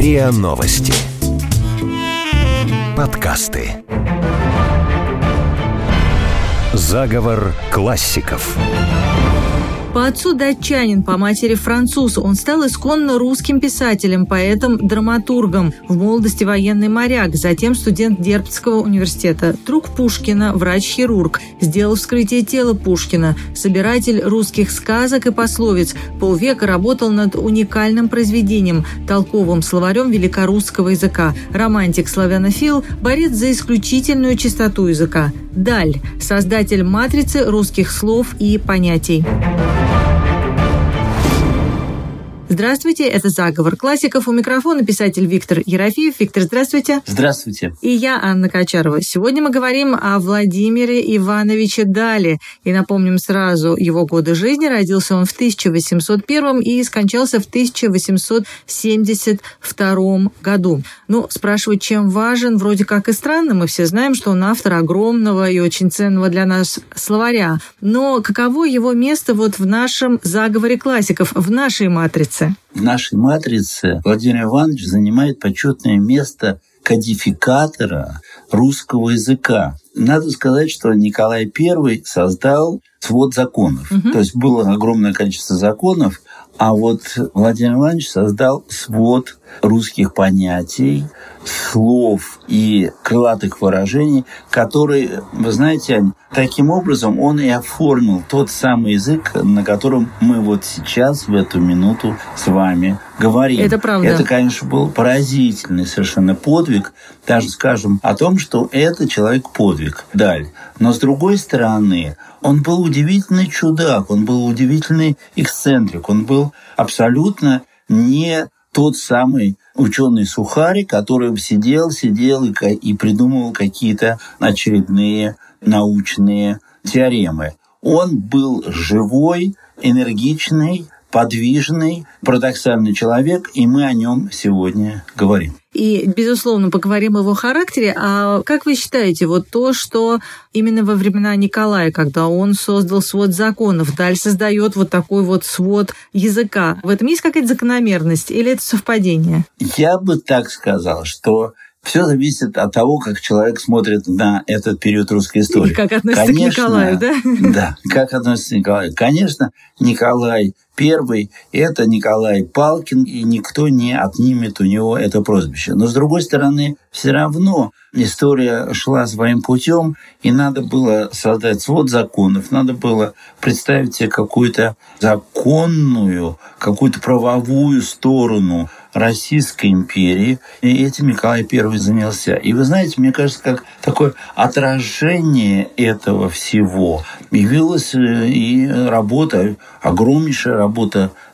РИА Новости. Подкасты. Заговор классиков. По отцу датчанин, по матери француз. Он стал исконно русским писателем, поэтом, драматургом. В молодости военный моряк, затем студент Дербцкого университета. Друг Пушкина, врач-хирург. Сделал вскрытие тела Пушкина. Собиратель русских сказок и пословиц. Полвека работал над уникальным произведением, толковым словарем великорусского языка. Романтик-славянофил, борец за исключительную чистоту языка. Даль. Создатель матрицы русских слов и понятий. Здравствуйте, это «Заговор классиков». У микрофона писатель Виктор Ерофеев. Виктор, здравствуйте. Здравствуйте. И я, Анна Качарова. Сегодня мы говорим о Владимире Ивановиче Дале. И напомним сразу его годы жизни. Родился он в 1801 и скончался в 1872 году. Ну, спрашивать, чем важен, вроде как и странно. Мы все знаем, что он автор огромного и очень ценного для нас словаря. Но каково его место вот в нашем заговоре классиков, в нашей матрице? Матрице? В нашей матрице Владимир Иванович занимает почетное место кодификатора русского языка. Надо сказать, что Николай I создал свод законов. Угу. То есть было огромное количество законов, а вот Владимир Иванович создал свод русских понятий, слов и крылатых выражений, которые, вы знаете, таким образом он и оформил тот самый язык, на котором мы вот сейчас, в эту минуту с вами говорим. Это правда. Это, конечно, был поразительный совершенно подвиг, даже скажем о том, что это человек-подвиг, Даль. Но с другой стороны, он был удивительный чудак, он был удивительный эксцентрик, он был абсолютно не тот самый ученый Сухари, который сидел, сидел и, и придумывал какие-то очередные научные теоремы. Он был живой, энергичный, подвижный, парадоксальный человек, и мы о нем сегодня говорим. И, безусловно, поговорим о его характере. А как вы считаете, вот то, что именно во времена Николая, когда он создал свод законов, Даль создает вот такой вот свод языка, в этом есть какая-то закономерность или это совпадение? Я бы так сказал, что все зависит от того, как человек смотрит на этот период русской истории. И как относится Конечно, к Николаю, да? Да, как относится к Николаю. Конечно, Николай Первый – это Николай Палкин, и никто не отнимет у него это прозвище. Но, с другой стороны, все равно история шла своим путем, и надо было создать свод законов, надо было представить себе какую-то законную, какую-то правовую сторону Российской империи, и этим Николай I занялся. И вы знаете, мне кажется, как такое отражение этого всего явилась э, и работа, огромнейшая работа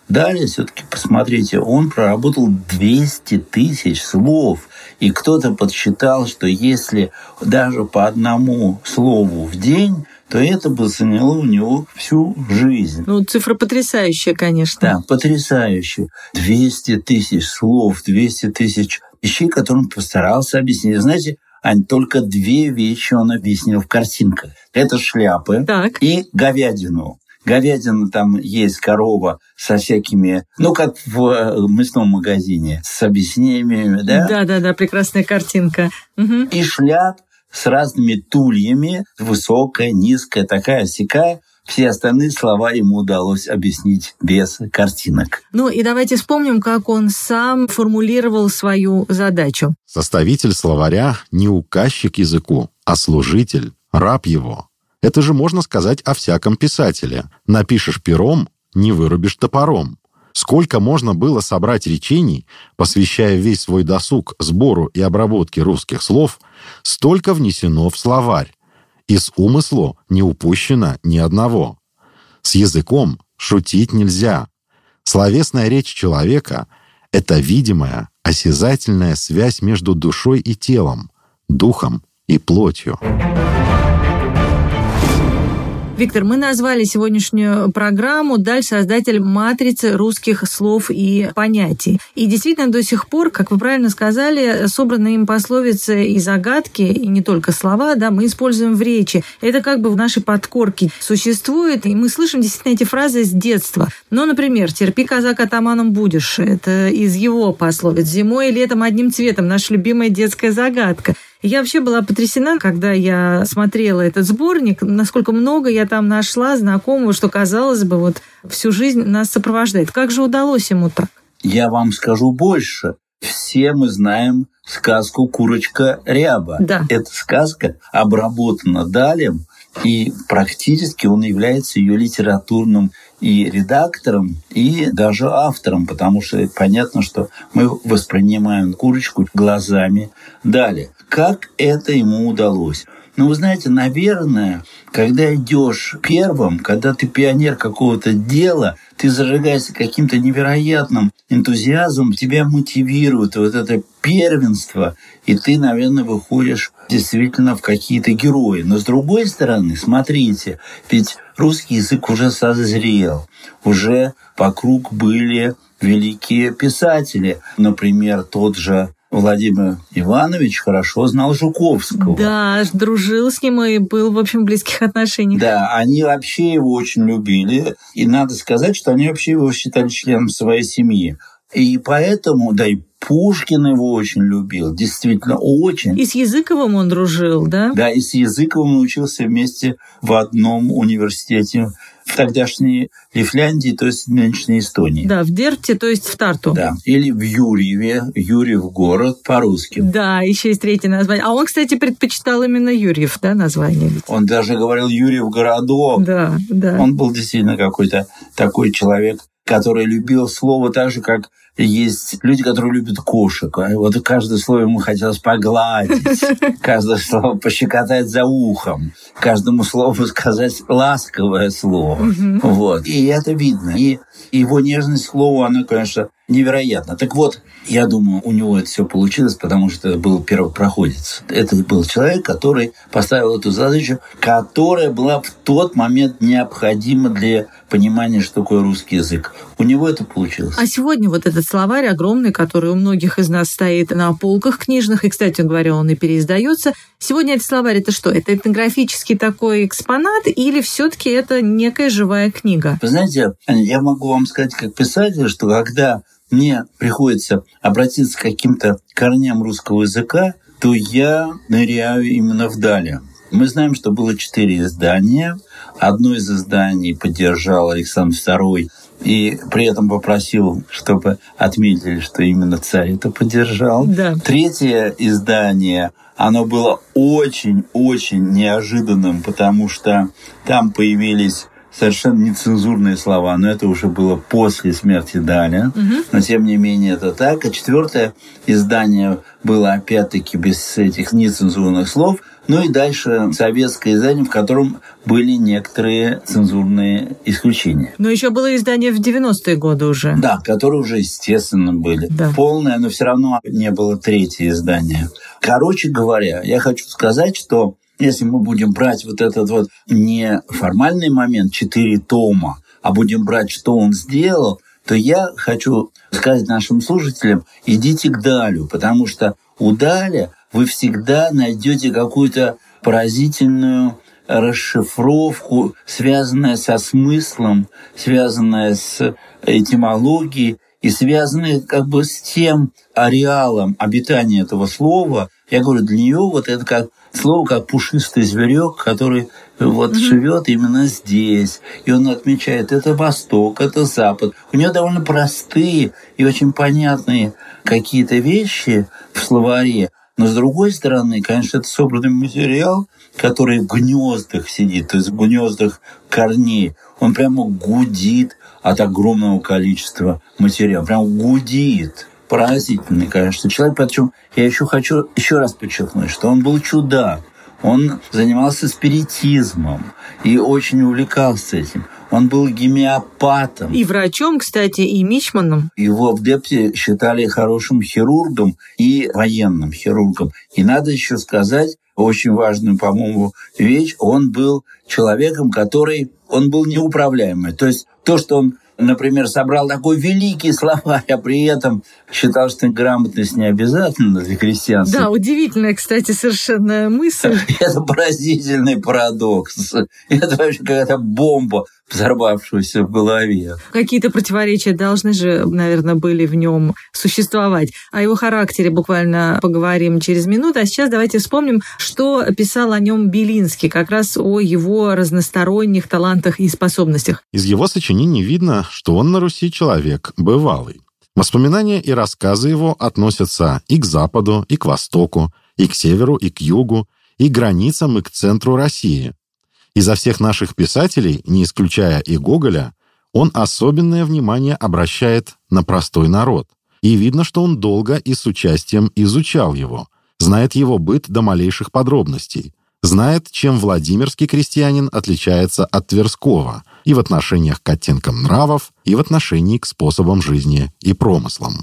Далее все-таки посмотрите, он проработал 200 тысяч слов. И кто-то подсчитал, что если даже по одному слову в день, то это бы заняло у него всю жизнь. Ну, цифра потрясающая, конечно. Да, потрясающая. 200 тысяч слов, 200 тысяч вещей, которые он постарался объяснить. Знаете, Ань, только две вещи он объяснил в картинках. Это шляпы так. и говядину говядина там есть, корова со всякими, ну, как в э, мясном магазине, с объяснениями, да? Да-да-да, прекрасная картинка. Угу. И шляп с разными тульями, высокая, низкая, такая сякая. Все остальные слова ему удалось объяснить без картинок. Ну и давайте вспомним, как он сам формулировал свою задачу. Составитель словаря не указчик языку, а служитель, раб его. Это же можно сказать о всяком писателе. Напишешь пером, не вырубишь топором. Сколько можно было собрать речений, посвящая весь свой досуг сбору и обработке русских слов, столько внесено в словарь. Из умыслу не упущено ни одного. С языком шутить нельзя. Словесная речь человека — это видимая, осязательная связь между душой и телом, духом и плотью. Виктор, мы назвали сегодняшнюю программу «Даль создатель матрицы русских слов и понятий». И действительно, до сих пор, как вы правильно сказали, собранные им пословицы и загадки, и не только слова, да, мы используем в речи. Это как бы в нашей подкорке существует, и мы слышим действительно эти фразы с детства. Ну, например, «терпи, казак, атаманом будешь». Это из его пословиц. «Зимой и летом одним цветом» – наша любимая детская загадка. Я вообще была потрясена, когда я смотрела этот сборник, насколько много я там нашла знакомого, что, казалось бы, вот всю жизнь нас сопровождает. Как же удалось ему так? Я вам скажу больше. Все мы знаем сказку «Курочка ряба». Да. Эта сказка обработана Далем, и практически он является ее литературным и редактором, и даже автором, потому что понятно, что мы воспринимаем курочку глазами Даля. Как это ему удалось? Ну, вы знаете, наверное, когда идешь первым, когда ты пионер какого-то дела, ты зажигаешься каким-то невероятным энтузиазмом, тебя мотивирует вот это первенство, и ты, наверное, выходишь действительно в какие-то герои. Но с другой стороны, смотрите, ведь русский язык уже созрел, уже вокруг были великие писатели. Например, тот же Владимир Иванович хорошо знал Жуковского. Да, дружил с ним и был, в общем, в близких отношениях. Да, они вообще его очень любили. И надо сказать, что они вообще его считали членом своей семьи. И поэтому, да и Пушкин его очень любил, действительно, очень. И с Языковым он дружил, да? Да, и с Языковым учился вместе в одном университете тогдашней Лифляндии, то есть в нынешней Эстонии. Да, в Дерте, то есть в Тарту. Да, или в Юрьеве, Юрьев город по-русски. Да, еще есть третье название. А он, кстати, предпочитал именно Юрьев, да, название? Он даже говорил Юрьев городок. Да, да. Он был действительно какой-то такой человек, который любил слово так же, как есть люди, которые любят кошек. А вот каждое слово ему хотелось погладить, каждое слово пощекотать за ухом, каждому слову сказать ласковое слово. Вот. И это видно. И его нежность к слову, она, конечно, невероятно. Так вот, я думаю, у него это все получилось, потому что это был первопроходец. Это был человек, который поставил эту задачу, которая была в тот момент необходима для понимания, что такое русский язык. У него это получилось. А сегодня вот этот словарь огромный, который у многих из нас стоит на полках книжных, и, кстати говоря, он и переиздается. Сегодня этот словарь это что? Это этнографический такой экспонат или все-таки это некая живая книга? Вы знаете, я могу вам сказать как писатель, что когда мне приходится обратиться к каким-то корням русского языка, то я ныряю именно вдали. Мы знаем, что было четыре издания. Одно из изданий поддержал Александр II и при этом попросил, чтобы отметили, что именно царь это поддержал. Да. Третье издание, оно было очень-очень неожиданным, потому что там появились совершенно нецензурные слова, но это уже было после смерти Даля. Угу. Но тем не менее это так. А четвертое издание было опять-таки без этих нецензурных слов. Ну и дальше советское издание, в котором были некоторые цензурные исключения. Но еще было издание в 90-е годы уже. Да, которые уже, естественно, были. Да. Полное, но все равно не было третье издание. Короче говоря, я хочу сказать, что если мы будем брать вот этот вот не формальный момент, четыре тома, а будем брать, что он сделал, то я хочу сказать нашим слушателям, идите к Далю, потому что у Даля вы всегда найдете какую-то поразительную расшифровку, связанная со смыслом, связанная с этимологией и связанная как бы с тем ареалом обитания этого слова. Я говорю, для нее вот это как слово как пушистый зверек, который вот mm-hmm. живет именно здесь. И он отмечает, это Восток, это Запад. У него довольно простые и очень понятные какие-то вещи в словаре. Но с другой стороны, конечно, это собранный материал, который в гнездах сидит, то есть в гнездах корней. Он прямо гудит от огромного количества материала. Прям гудит поразительный, конечно, человек. Причем я еще хочу еще раз подчеркнуть, что он был чудак. Он занимался спиритизмом и очень увлекался этим. Он был гемеопатом. И врачом, кстати, и мичманом. Его в Депте считали хорошим хирургом и военным хирургом. И надо еще сказать, очень важную, по-моему, вещь. Он был человеком, который... Он был неуправляемый. То есть то, что он например, собрал такой великий словарь, а при этом считал, что грамотность не обязательна для крестьянства. Да, удивительная, кстати, совершенно мысль. Это поразительный парадокс. Это вообще какая-то бомба, взорвавшуюся в голове. Какие-то противоречия должны же, наверное, были в нем существовать. О его характере буквально поговорим через минуту. А сейчас давайте вспомним, что писал о нем Белинский, как раз о его разносторонних талантах и способностях. Из его сочинений видно, что он на Руси человек бывалый. Воспоминания и рассказы его относятся и к западу, и к востоку, и к северу, и к югу, и к границам, и к центру России. Изо всех наших писателей, не исключая и Гоголя, он особенное внимание обращает на простой народ. И видно, что он долго и с участием изучал его, знает его быт до малейших подробностей, знает, чем Владимирский крестьянин отличается от Тверского – и в отношениях к оттенкам нравов, и в отношении к способам жизни и промыслам.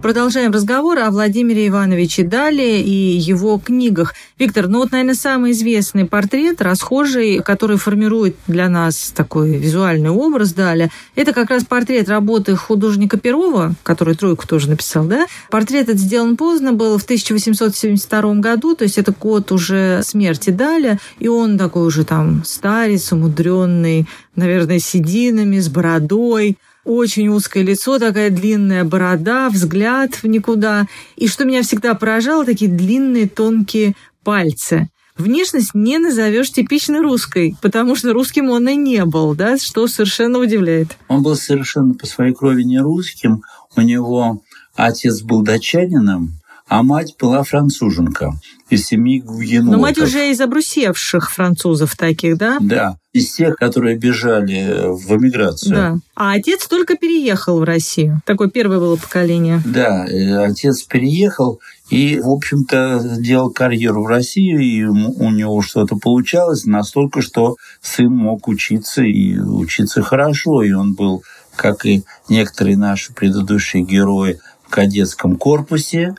Продолжаем разговор о Владимире Ивановиче Дале и его книгах. Виктор, ну вот, наверное, самый известный портрет, расхожий, который формирует для нас такой визуальный образ Даля, это как раз портрет работы художника Перова, который тройку тоже написал, да? Портрет этот сделан поздно, был в 1872 году, то есть это год уже смерти Даля, и он такой уже там старец, умудренный, наверное, сединами, с бородой, очень узкое лицо, такая длинная борода, взгляд в никуда. И что меня всегда поражало, такие длинные тонкие пальцы. Внешность не назовешь типично русской, потому что русским он и не был, да, что совершенно удивляет. Он был совершенно по своей крови не русским. У него отец был датчанином, а мать была француженка из семьи гугенотов. Но мать уже из обрусевших французов таких, да? Да, из тех, которые бежали в эмиграцию. Да. А отец только переехал в Россию. Такое первое было поколение. Да, отец переехал и, в общем-то, делал карьеру в России, и у него что-то получалось настолько, что сын мог учиться и учиться хорошо, и он был, как и некоторые наши предыдущие герои, в кадетском корпусе,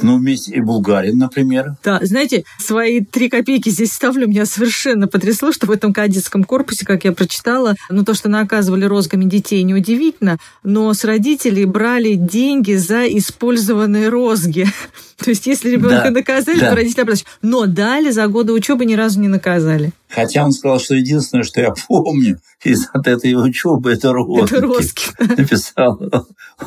ну, вместе и Булгарин, например. Да, знаете, свои три копейки здесь ставлю. Меня совершенно потрясло, что в этом кадетском корпусе, как я прочитала, ну, то, что наказывали розгами детей, неудивительно, но с родителей брали деньги за использованные розги. То есть, если ребенка да, наказали, да. то родители оплачивали. Но дали за годы учебы ни разу не наказали. Хотя он сказал, что единственное, что я помню из от этой учебы, это розги. Это розги. Написал.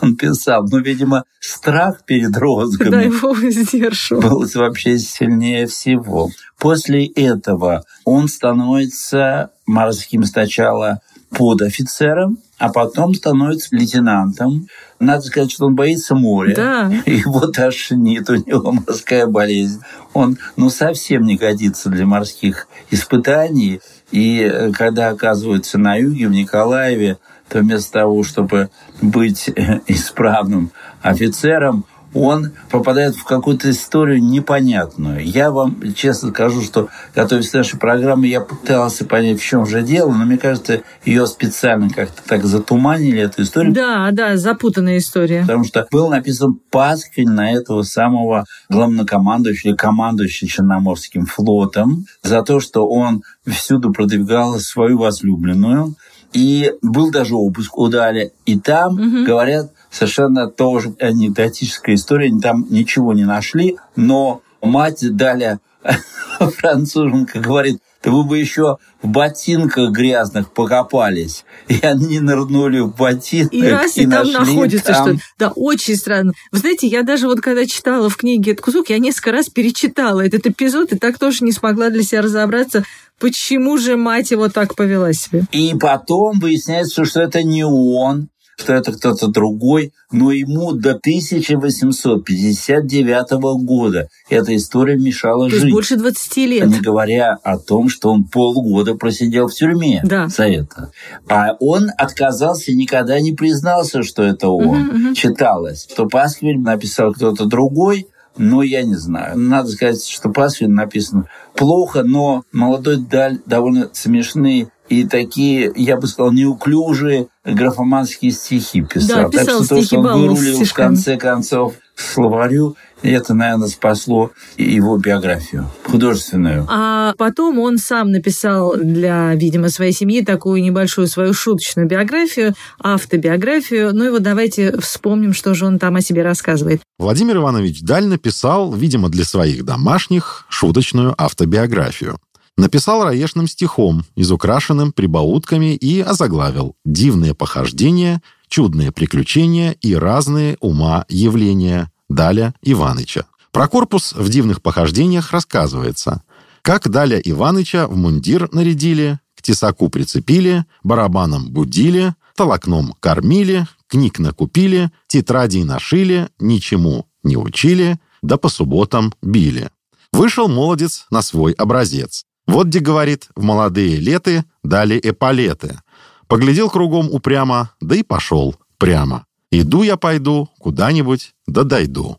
Он писал. Но, ну, видимо, страх перед розгами да, его сдерживал. был вообще сильнее всего. После этого он становится морским сначала под офицером, а потом становится лейтенантом. Надо сказать, что он боится моря. Да. Его тошнит, у него морская болезнь. Он ну, совсем не годится для морских испытаний. И э, когда оказывается на юге, в Николаеве, то вместо того, чтобы быть э, исправным офицером, он попадает в какую-то историю непонятную. Я вам честно скажу, что, готовясь к нашей программе, я пытался понять, в чем же дело, но мне кажется, ее специально как-то так затуманили, эту историю. Да, да, запутанная история. Потому что был написан пасквиль на этого самого главнокомандующего или командующего Черноморским флотом за то, что он всюду продвигал свою возлюбленную. И был даже обыск у Дали. И там, угу. говорят, совершенно тоже анекдотическая история, они там ничего не нашли, но мать Даля француженка говорит, да вы бы еще в ботинках грязных покопались. И они нырнули в ботинки. И раз, и, и там находится там... что Да, очень странно. Вы знаете, я даже вот когда читала в книге этот кусок, я несколько раз перечитала этот эпизод, и так тоже не смогла для себя разобраться, почему же мать его так повела себя. И потом выясняется, что это не он, что это кто-то другой, но ему до 1859 года эта история мешала То жить. больше 20 лет. Не говоря о том, что он полгода просидел в тюрьме да. за это. А он отказался, никогда не признался, что это он. Угу, угу. Читалось, что Пасквиль написал кто-то другой, но я не знаю. Надо сказать, что Пасвин написан плохо, но молодой Даль довольно смешные и такие, я бы сказал, неуклюжие графоманские стихи писал. Да, писал так что то, что он вырулил в конце концов словарю, это, наверное, спасло его биографию художественную. А потом он сам написал для, видимо, своей семьи такую небольшую свою шуточную биографию, автобиографию. Ну и вот давайте вспомним, что же он там о себе рассказывает. Владимир Иванович Даль написал, видимо, для своих домашних, шуточную автобиографию. Написал раешным стихом, изукрашенным прибаутками и озаглавил «Дивные похождения, чудные приключения и разные ума явления» Даля Иваныча. Про корпус в дивных похождениях рассказывается. Как Даля Иваныча в мундир нарядили, к тесаку прицепили, барабаном будили, толокном кормили, книг накупили, тетрадей нашили, ничему не учили, да по субботам били. Вышел молодец на свой образец. Вот где, говорит, в молодые леты дали эполеты. Поглядел кругом упрямо, да и пошел прямо. Иду я пойду куда-нибудь, да дойду.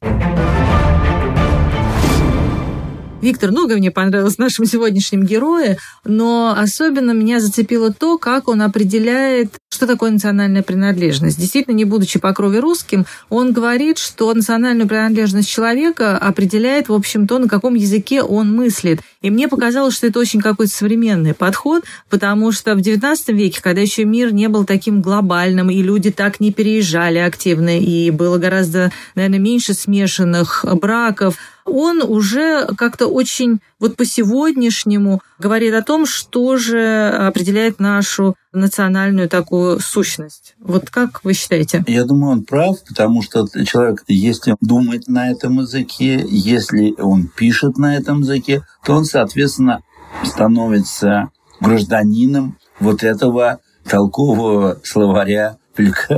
Виктор, много мне понравилось в нашем сегодняшнем герое, но особенно меня зацепило то, как он определяет, что такое национальная принадлежность. Действительно, не будучи по крови русским, он говорит, что национальную принадлежность человека определяет, в общем, то, на каком языке он мыслит. И мне показалось, что это очень какой-то современный подход, потому что в XIX веке, когда еще мир не был таким глобальным, и люди так не переезжали активно, и было гораздо, наверное, меньше смешанных браков, он уже как-то очень вот по-сегодняшнему говорит о том, что же определяет нашу национальную такую сущность. Вот как вы считаете? Я думаю, он прав, потому что человек, если думает на этом языке, если он пишет на этом языке, то он, соответственно, становится гражданином вот этого толкового словаря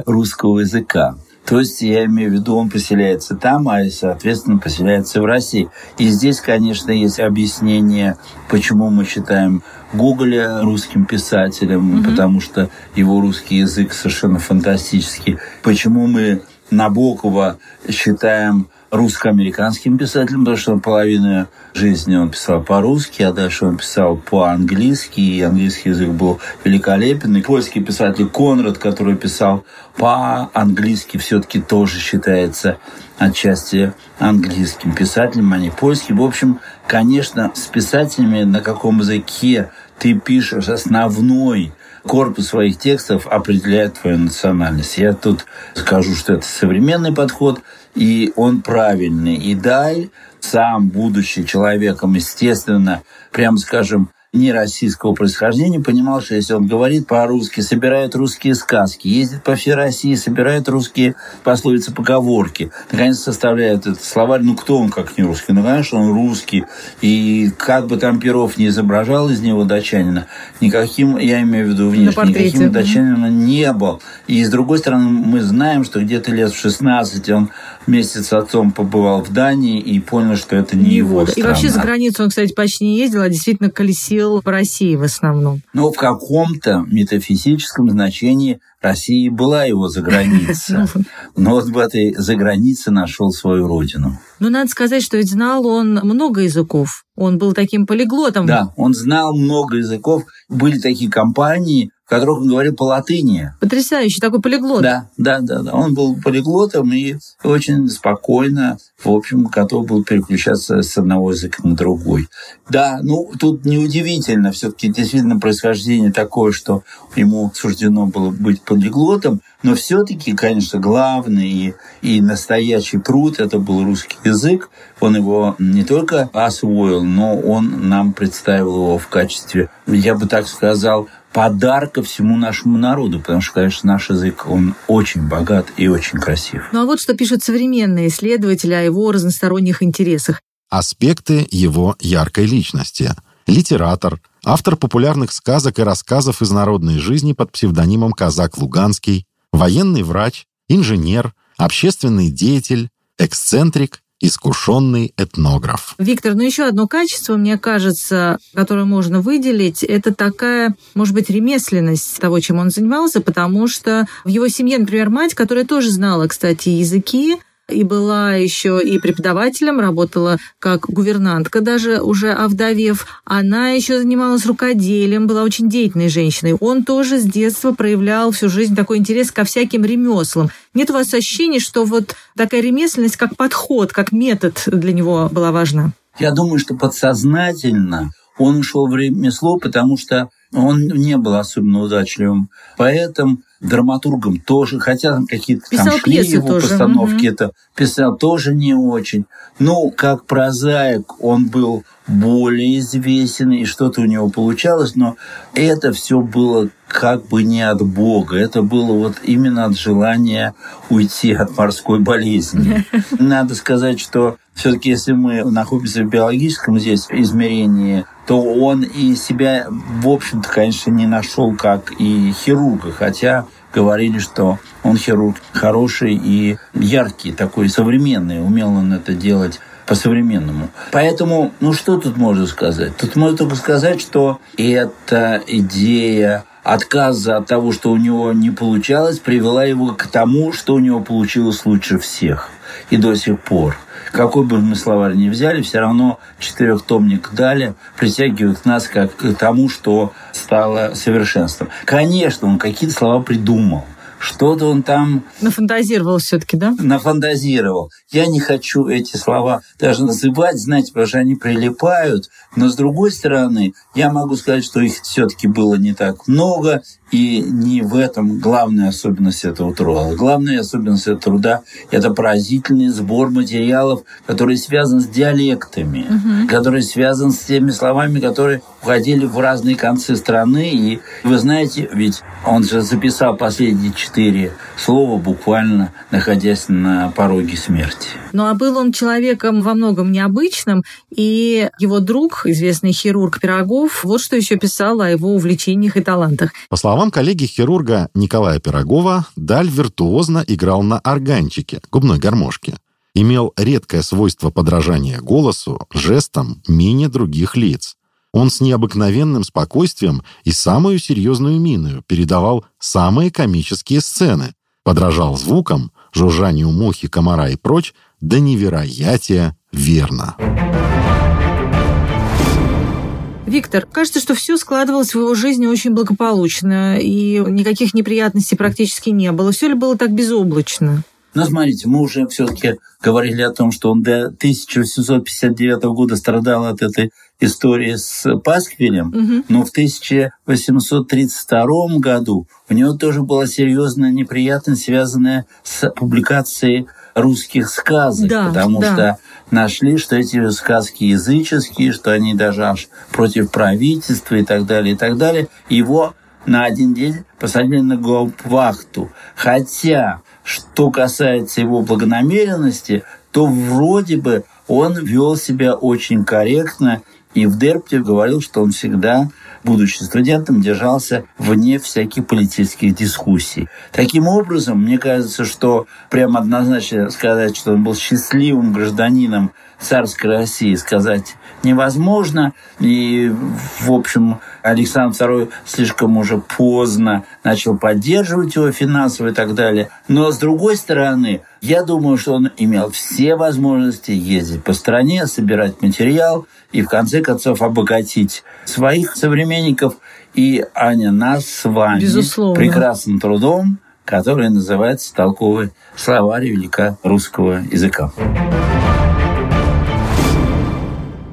русского языка. То есть, я имею в виду, он поселяется там, а, соответственно, поселяется в России. И здесь, конечно, есть объяснение, почему мы считаем Гоголя русским писателем, mm потому что его русский язык совершенно фантастический. Почему мы Набокова считаем русско-американским писателем, потому что половину жизни он писал по-русски, а дальше он писал по-английски, и английский язык был великолепен. И польский писатель Конрад, который писал по-английски, все-таки тоже считается отчасти английским писателем, а не польским. В общем, конечно, с писателями, на каком языке ты пишешь основной корпус своих текстов определяет твою национальность. Я тут скажу, что это современный подход – и он правильный. И Даль, сам, будучи человеком, естественно, прямо скажем, не российского происхождения, понимал, что если он говорит по-русски, собирает русские сказки, ездит по всей России, собирает русские пословицы, поговорки, наконец составляет этот словарь. Ну, кто он, как не русский? Ну, конечно, он русский. И как бы там Перов не изображал из него датчанина, никаким, я имею в виду внешне, никаким датчанином не был. И, с другой стороны, мы знаем, что где-то лет в 16 он с отцом побывал в Дании и понял, что это не, не его страна. И вообще за границу он, кстати, почти не ездил, а действительно колесил по России в основном. Но в каком-то метафизическом значении Россия была его заграница. Но вот в этой загранице нашел свою родину. Ну, надо сказать, что ведь знал он много языков. Он был таким полиглотом. Да, он знал много языков. Были такие компании, в которых он говорил по латыни. Потрясающий такой полиглот. Да, да, да, да. Он был полиглотом и очень спокойно, в общем, готов был переключаться с одного языка на другой. Да, ну, тут неудивительно, все-таки действительно происхождение такое, что ему суждено было быть полиглотом, но все-таки, конечно, главный и, и настоящий труд это был русский язык. Он его не только освоил, но он нам представил его в качестве, я бы так сказал, подарка всему нашему народу, потому что, конечно, наш язык, он очень богат и очень красив. Ну а вот что пишут современные исследователи о его разносторонних интересах. Аспекты его яркой личности. Литератор, автор популярных сказок и рассказов из народной жизни под псевдонимом Казак Луганский, военный врач, инженер, общественный деятель, эксцентрик искушенный этнограф. Виктор, ну еще одно качество, мне кажется, которое можно выделить, это такая, может быть, ремесленность того, чем он занимался, потому что в его семье, например, мать, которая тоже знала, кстати, языки, и была еще и преподавателем, работала как гувернантка даже уже овдовев. Она еще занималась рукоделием, была очень деятельной женщиной. Он тоже с детства проявлял всю жизнь такой интерес ко всяким ремеслам. Нет у вас ощущения, что вот такая ремесленность как подход, как метод для него была важна? Я думаю, что подсознательно он ушел в ремесло, потому что он не был особенно удачливым поэтом, драматургом тоже, хотя там какие-то там шли его тоже. постановки, угу. это писал тоже не очень. Ну, как прозаик он был более известен, и что-то у него получалось, но это все было как бы не от Бога, это было вот именно от желания уйти от морской болезни. Надо сказать, что все-таки если мы находимся в биологическом здесь измерении, то он и себя, в общем-то, конечно, не нашел как и хирурга, хотя говорили, что он хирург хороший и яркий, такой современный, умел он это делать по-современному. Поэтому, ну что тут можно сказать? Тут можно только сказать, что эта идея отказа от того, что у него не получалось, привела его к тому, что у него получилось лучше всех. И до сих пор. Какой бы мы словарь ни взяли, все равно четырехтомник дали, притягивают нас как к тому, что стало совершенством. Конечно, он какие-то слова придумал – что-то он там... Нафантазировал все-таки, да? Нафантазировал. Я не хочу эти слова даже называть, знаете, потому что они прилипают. Но с другой стороны, я могу сказать, что их все-таки было не так много, и не в этом главная особенность этого труда. Главная особенность этого труда – это поразительный сбор материалов, который связан с диалектами, угу. который связан с теми словами, которые уходили в разные концы страны. И вы знаете, ведь он же записал последние четыре слова буквально находясь на пороге смерти. Ну а был он человеком во многом необычным, и его друг, известный хирург Пирогов, вот что еще писал о его увлечениях и талантах. По словам коллеги-хирурга Николая Пирогова, Даль виртуозно играл на органчике, губной гармошке. Имел редкое свойство подражания голосу, жестам, мине других лиц. Он с необыкновенным спокойствием и самую серьезную миною передавал самые комические сцены, подражал звукам, жужжанию мухи, комара и прочь, до невероятия верно. Виктор, кажется, что все складывалось в его жизни очень благополучно, и никаких неприятностей практически не было. Все ли было так безоблачно? Но смотрите, мы уже все-таки говорили о том, что он до 1859 года страдал от этой истории с Пасквилем, угу. но в 1832 году у него тоже была серьезная неприятность, связанная с публикацией русских сказок, да, потому да. что нашли, что эти сказки языческие, что они даже аж против правительства и так далее, и так далее. Его на один день посадили на гауптвахту. Хотя, что касается его благонамеренности, то вроде бы он вел себя очень корректно и в Дерпте говорил, что он всегда, будучи студентом, держался вне всяких политических дискуссий. Таким образом, мне кажется, что прямо однозначно сказать, что он был счастливым гражданином царской России, сказать невозможно. И, в общем, Александр II слишком уже поздно начал поддерживать его финансово и так далее. Но, с другой стороны, я думаю, что он имел все возможности ездить по стране, собирать материал и, в конце концов, обогатить своих современников и, Аня, нас с вами Безусловно. прекрасным трудом, который называется «Толковый словарь великорусского языка».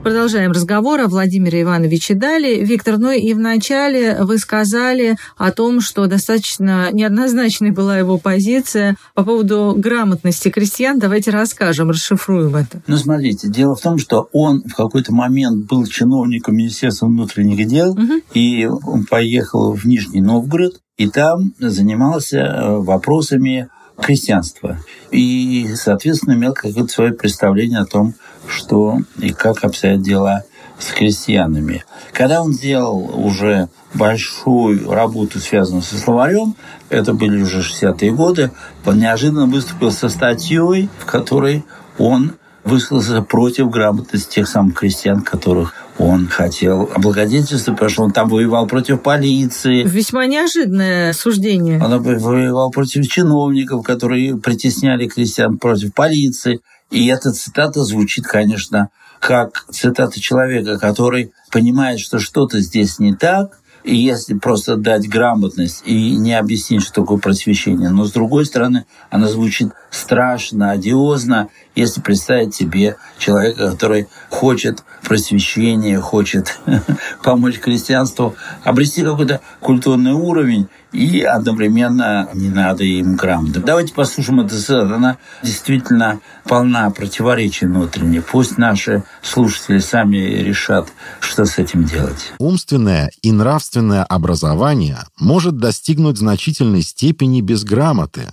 Продолжаем разговор о Владимире Ивановиче Дали. Виктор, ну и вначале вы сказали о том, что достаточно неоднозначной была его позиция по поводу грамотности крестьян. Давайте расскажем, расшифруем это. Ну, смотрите, дело в том, что он в какой-то момент был чиновником Министерства внутренних дел, угу. и он поехал в Нижний Новгород, и там занимался э, вопросами крестьянства. И, соответственно, имел какое-то свое представление о том, что и как обстоят дела с крестьянами. Когда он сделал уже большую работу, связанную со словарем, это были уже 60-е годы, он неожиданно выступил со статьей, в которой он высказался против грамотности тех самых крестьян, которых он хотел облагодетельствовать, потому что он там воевал против полиции. Весьма неожиданное суждение. Он воевал против чиновников, которые притесняли крестьян против полиции. И эта цитата звучит, конечно, как цитата человека, который понимает, что что-то здесь не так, и если просто дать грамотность и не объяснить, что такое просвещение. Но, с другой стороны, она звучит страшно, одиозно, если представить себе человека, который хочет просвещения, хочет помочь крестьянству обрести какой-то культурный уровень, и одновременно не надо им грамоты. Давайте послушаем цитату. Она действительно полна противоречий внутренних. Пусть наши слушатели сами решат, что с этим делать. Умственное и нравственное образование может достигнуть значительной степени без грамоты.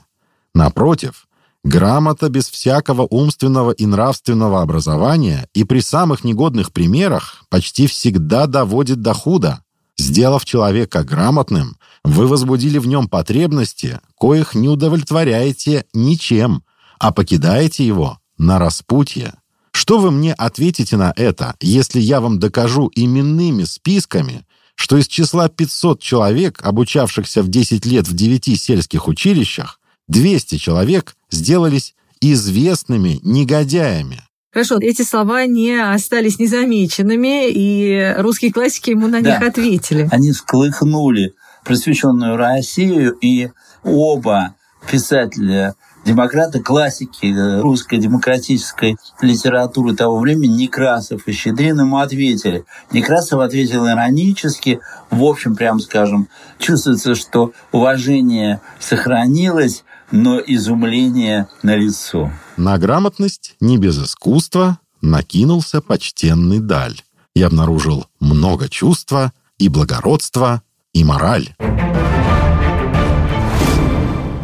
Напротив, грамота без всякого умственного и нравственного образования и при самых негодных примерах почти всегда доводит до худа. Сделав человека грамотным, вы возбудили в нем потребности, коих не удовлетворяете ничем, а покидаете его на распутье. Что вы мне ответите на это, если я вам докажу именными списками, что из числа 500 человек, обучавшихся в 10 лет в 9 сельских училищах, 200 человек сделались известными негодяями? Хорошо, эти слова не остались незамеченными, и русские классики ему на да. них ответили. Они всколыхнули просвещенную Россию, и оба писателя демократы, классики русской демократической литературы того времени, Некрасов и Щедрин ему ответили. Некрасов ответил иронически, в общем, прям скажем, чувствуется, что уважение сохранилось, но изумление на лицо. На грамотность не без искусства накинулся почтенный Даль и обнаружил много чувства и благородства, и мораль.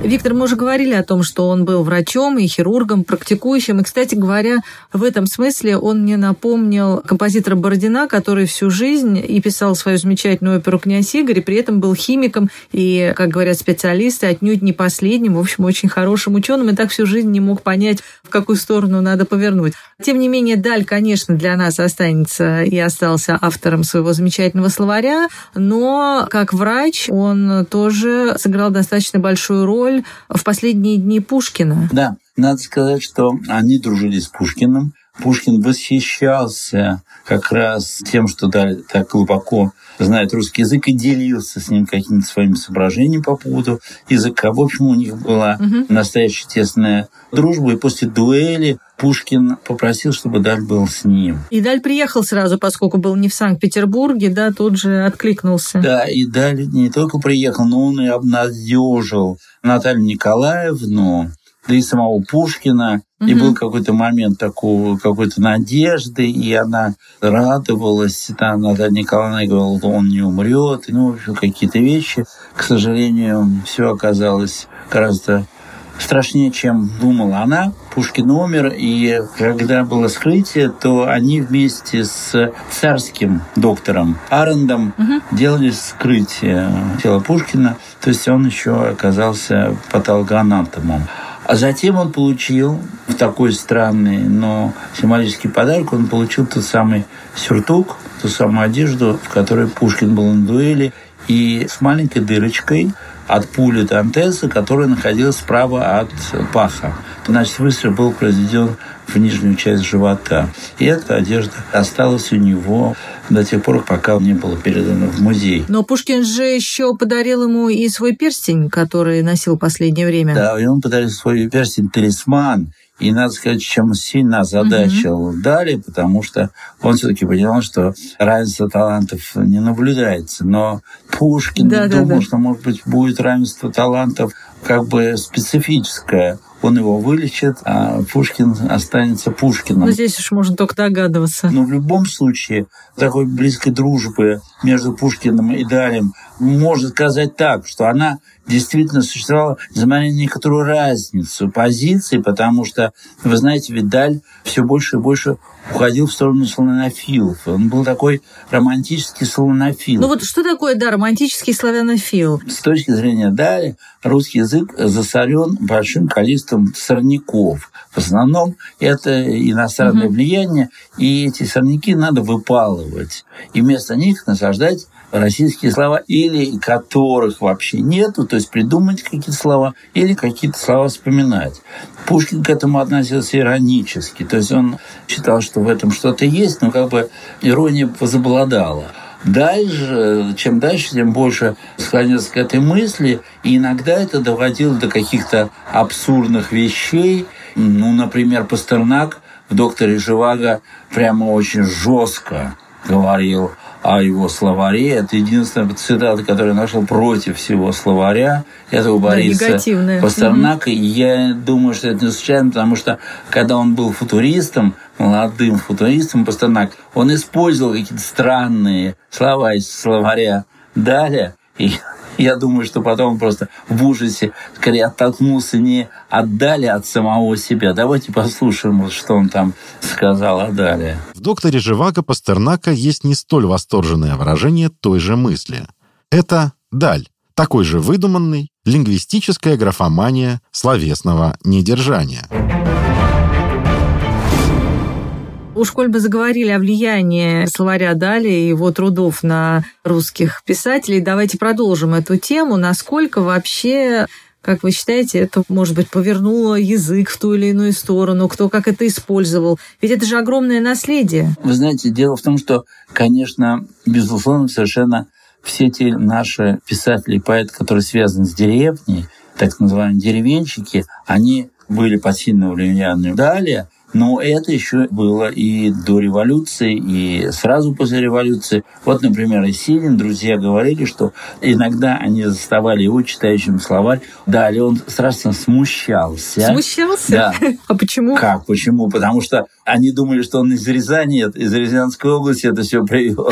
Виктор, мы уже говорили о том, что он был врачом и хирургом, практикующим. И, кстати говоря, в этом смысле он мне напомнил композитора Бородина, который всю жизнь и писал свою замечательную оперу «Князь Игорь», и при этом был химиком и, как говорят специалисты, отнюдь не последним, в общем, очень хорошим ученым, и так всю жизнь не мог понять, в какую сторону надо повернуть. Тем не менее, Даль, конечно, для нас останется и остался автором своего замечательного словаря, но как врач он тоже сыграл достаточно большую роль роль в последние дни Пушкина. Да, надо сказать, что они дружили с Пушкиным. Пушкин восхищался как раз тем, что так глубоко знает русский язык и делился с ним какими-то своими соображениями по поводу языка. В общем, у них была угу. настоящая тесная дружба. И после дуэли Пушкин попросил, чтобы Даль был с ним. И Даль приехал сразу, поскольку был не в Санкт-Петербурге, да, тут же откликнулся. Да, и Даль не только приехал, но он и обнадежил Наталью Николаевну, да и самого Пушкина. Угу. И был какой-то момент такого, какой-то надежды, и она радовалась. Да, Наталья Николаевна говорила, он не умрет. Ну, в общем, какие-то вещи. К сожалению, все оказалось гораздо страшнее, чем думала она. Пушкин умер, и когда было скрытие, то они вместе с царским доктором Арендом угу. делали скрытие тела Пушкина. То есть он еще оказался патологоанатомом. А затем он получил в такой странный, но символический подарок, он получил тот самый сюртук, ту самую одежду, в которой Пушкин был на дуэли, и с маленькой дырочкой от пули Дантеса, которая находилась справа от паха. Значит, выстрел был произведен в нижнюю часть живота. И эта одежда осталась у него до тех пор, пока не было передано в музей. Но Пушкин же еще подарил ему и свой перстень, который носил последнее время. Да, и он подарил свой перстень-талисман. И, надо сказать, чем сильно озадачил угу. Дали, потому что он все-таки понимал, что равенство талантов не наблюдается. Но Пушкин да, думал, да, да. что, может быть, будет равенство талантов как бы специфическое он его вылечит, а Пушкин останется Пушкиным. Ну, здесь уж можно только догадываться. Но в любом случае такой близкой дружбы между Пушкиным и Далем можно сказать так, что она действительно существовала, на некоторую разницу позиций, потому что, вы знаете, Видаль все больше и больше уходил в сторону славянофилов. Он был такой романтический славянофил. Ну вот что такое, да, романтический славянофил? С точки зрения Дали, русский язык засорен большим количеством сорняков. В основном это иностранное угу. влияние, и эти сорняки надо выпалывать. И вместо них насаждать российские слова, или которых вообще нету, то есть придумать какие-то слова, или какие-то слова вспоминать. Пушкин к этому относился иронически, то есть он считал, что в этом что-то есть, но как бы ирония возобладала. Дальше, чем дальше, тем больше склонялся к этой мысли, и иногда это доводило до каких-то абсурдных вещей. Ну, например, Пастернак в «Докторе Живаго» прямо очень жестко говорил о его словаре. Это единственная цитата, которую я нашел против всего словаря этого Бориса да, Пастернака. Угу. Я думаю, что это не случайно, потому что когда он был футуристом, молодым футуристом Пастернак, он использовал какие-то странные слова из словаря Даля, и я думаю, что потом он просто в ужасе скорее оттолкнулся не от Дали, от самого себя. Давайте послушаем, что он там сказал о Дали. В «Докторе Живаго» Пастернака есть не столь восторженное выражение той же мысли. Это «даль», такой же выдуманный, лингвистическая графомания словесного недержания. Уж коль бы заговорили о влиянии словаря Дали и его трудов на русских писателей, давайте продолжим эту тему. Насколько вообще как вы считаете, это, может быть, повернуло язык в ту или иную сторону, кто как это использовал? Ведь это же огромное наследие. Вы знаете, дело в том, что, конечно, безусловно, совершенно все те наши писатели и поэты, которые связаны с деревней, так называемые деревенщики, они были под сильным влиянием Далее, но это еще было и до революции, и сразу после революции. Вот, например, Исилин, друзья говорили, что иногда они заставали его читающим словарь. Да, и он страшно смущался. Смущался? Да. А почему? Как, почему? Потому что они думали, что он из Рязани, из Рязанской области это все привез.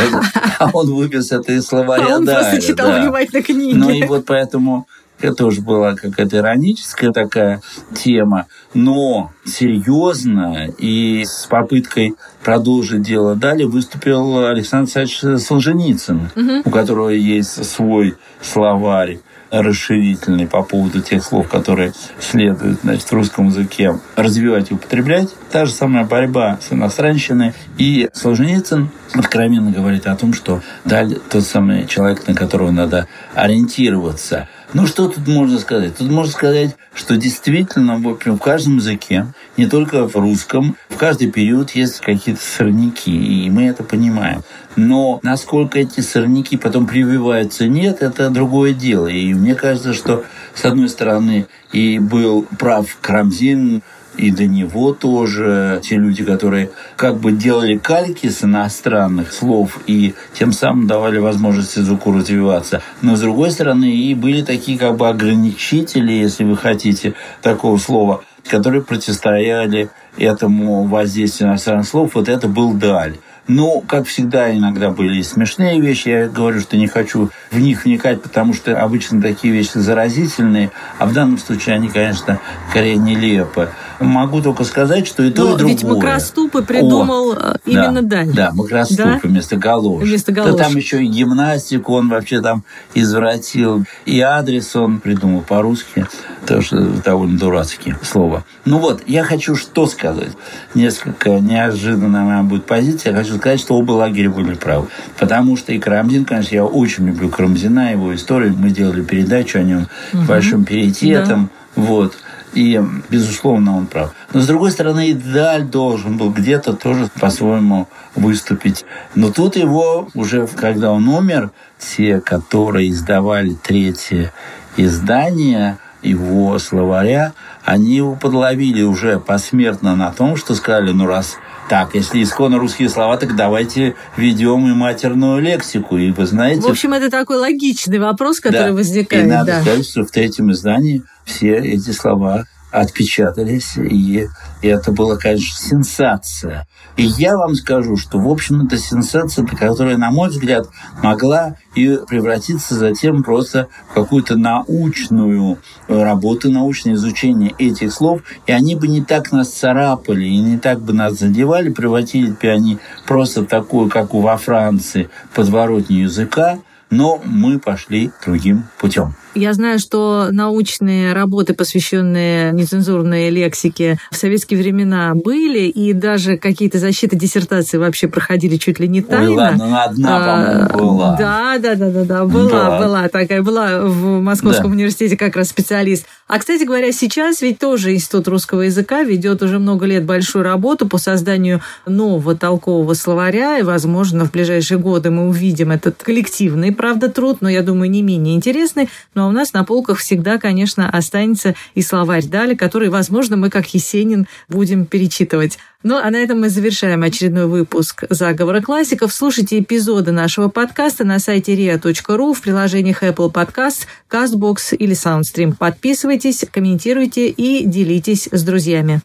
А он выпис это из словаря. А он просто читал внимательно книги. Ну и вот поэтому это тоже была какая-то ироническая такая тема, но серьезно и с попыткой продолжить дело далее выступил Александр Александрович Солженицын, угу. у которого есть свой словарь расширительный по поводу тех слов, которые следует значит, в русском языке развивать и употреблять. Та же самая борьба с иностранщиной. И Солженицын откровенно говорит о том, что Даль тот самый человек, на которого надо ориентироваться. Ну, что тут можно сказать? Тут можно сказать, что действительно в, общем, в каждом языке, не только в русском, в каждый период есть какие-то сорняки, и мы это понимаем. Но насколько эти сорняки потом прививаются, нет, это другое дело. И мне кажется, что, с одной стороны, и был прав Крамзин, и до него тоже те люди, которые как бы делали кальки с иностранных слов и тем самым давали возможность языку развиваться. Но с другой стороны и были такие как бы ограничители, если вы хотите такого слова, которые противостояли этому воздействию иностранных слов. Вот это был Даль. Ну, как всегда, иногда были и смешные вещи. Я говорю, что не хочу в них вникать, потому что обычно такие вещи заразительные, а в данном случае они, конечно, скорее нелепы. Могу только сказать, что и то, Но и другое. ведь макроступы придумал О, э, именно да, Даль. Да, макроступы да? вместо галош. Вместо галош. Да там еще и гимнастику он вообще там извратил. И адрес он придумал по-русски. Тоже довольно дурацкие слова. Ну вот, я хочу что сказать. Несколько неожиданная моя будет позиция. Я хочу сказать, что оба лагеря были правы. Потому что и Карамзин, конечно, я очень люблю Карамзина, его историю. Мы делали передачу о нем угу. большим пиететом. Да. Вот. И, безусловно, он прав. Но, с другой стороны, и Даль должен был где-то тоже по-своему выступить. Но тут его уже, когда он умер, те, которые издавали третье издание его словаря, они его подловили уже посмертно на том, что сказали, ну раз так, если исконно русские слова, так давайте введем и матерную лексику. И вы знаете... В общем, это такой логичный вопрос, который да. возникает. И надо да. сказать, что в третьем издании все эти слова отпечатались, и это была, конечно, сенсация. И я вам скажу, что, в общем, это сенсация, которая, на мой взгляд, могла и превратиться затем просто в какую-то научную работу, научное изучение этих слов, и они бы не так нас царапали, и не так бы нас задевали, превратили бы они просто в такую, как у во Франции, подворотню языка, но мы пошли другим путем. Я знаю, что научные работы, посвященные нецензурной лексике, в советские времена были, и даже какие-то защиты диссертации вообще проходили чуть ли не тайно. Ой, ладно, одна, а, по-моему, была. Да, да, да, да, да, была, да. была такая, была в Московском да. университете как раз специалист. А, кстати говоря, сейчас ведь тоже Институт русского языка ведет уже много лет большую работу по созданию нового толкового словаря, и, возможно, в ближайшие годы мы увидим этот коллективный, правда, труд, но, я думаю, не менее интересный, но у нас на полках всегда, конечно, останется и словарь Дали, который, возможно, мы, как Есенин, будем перечитывать. Ну, а на этом мы завершаем очередной выпуск «Заговора классиков». Слушайте эпизоды нашего подкаста на сайте ria.ru в приложениях Apple Podcasts, CastBox или SoundStream. Подписывайтесь, комментируйте и делитесь с друзьями.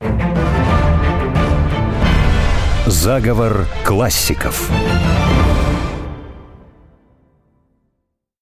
«Заговор классиков».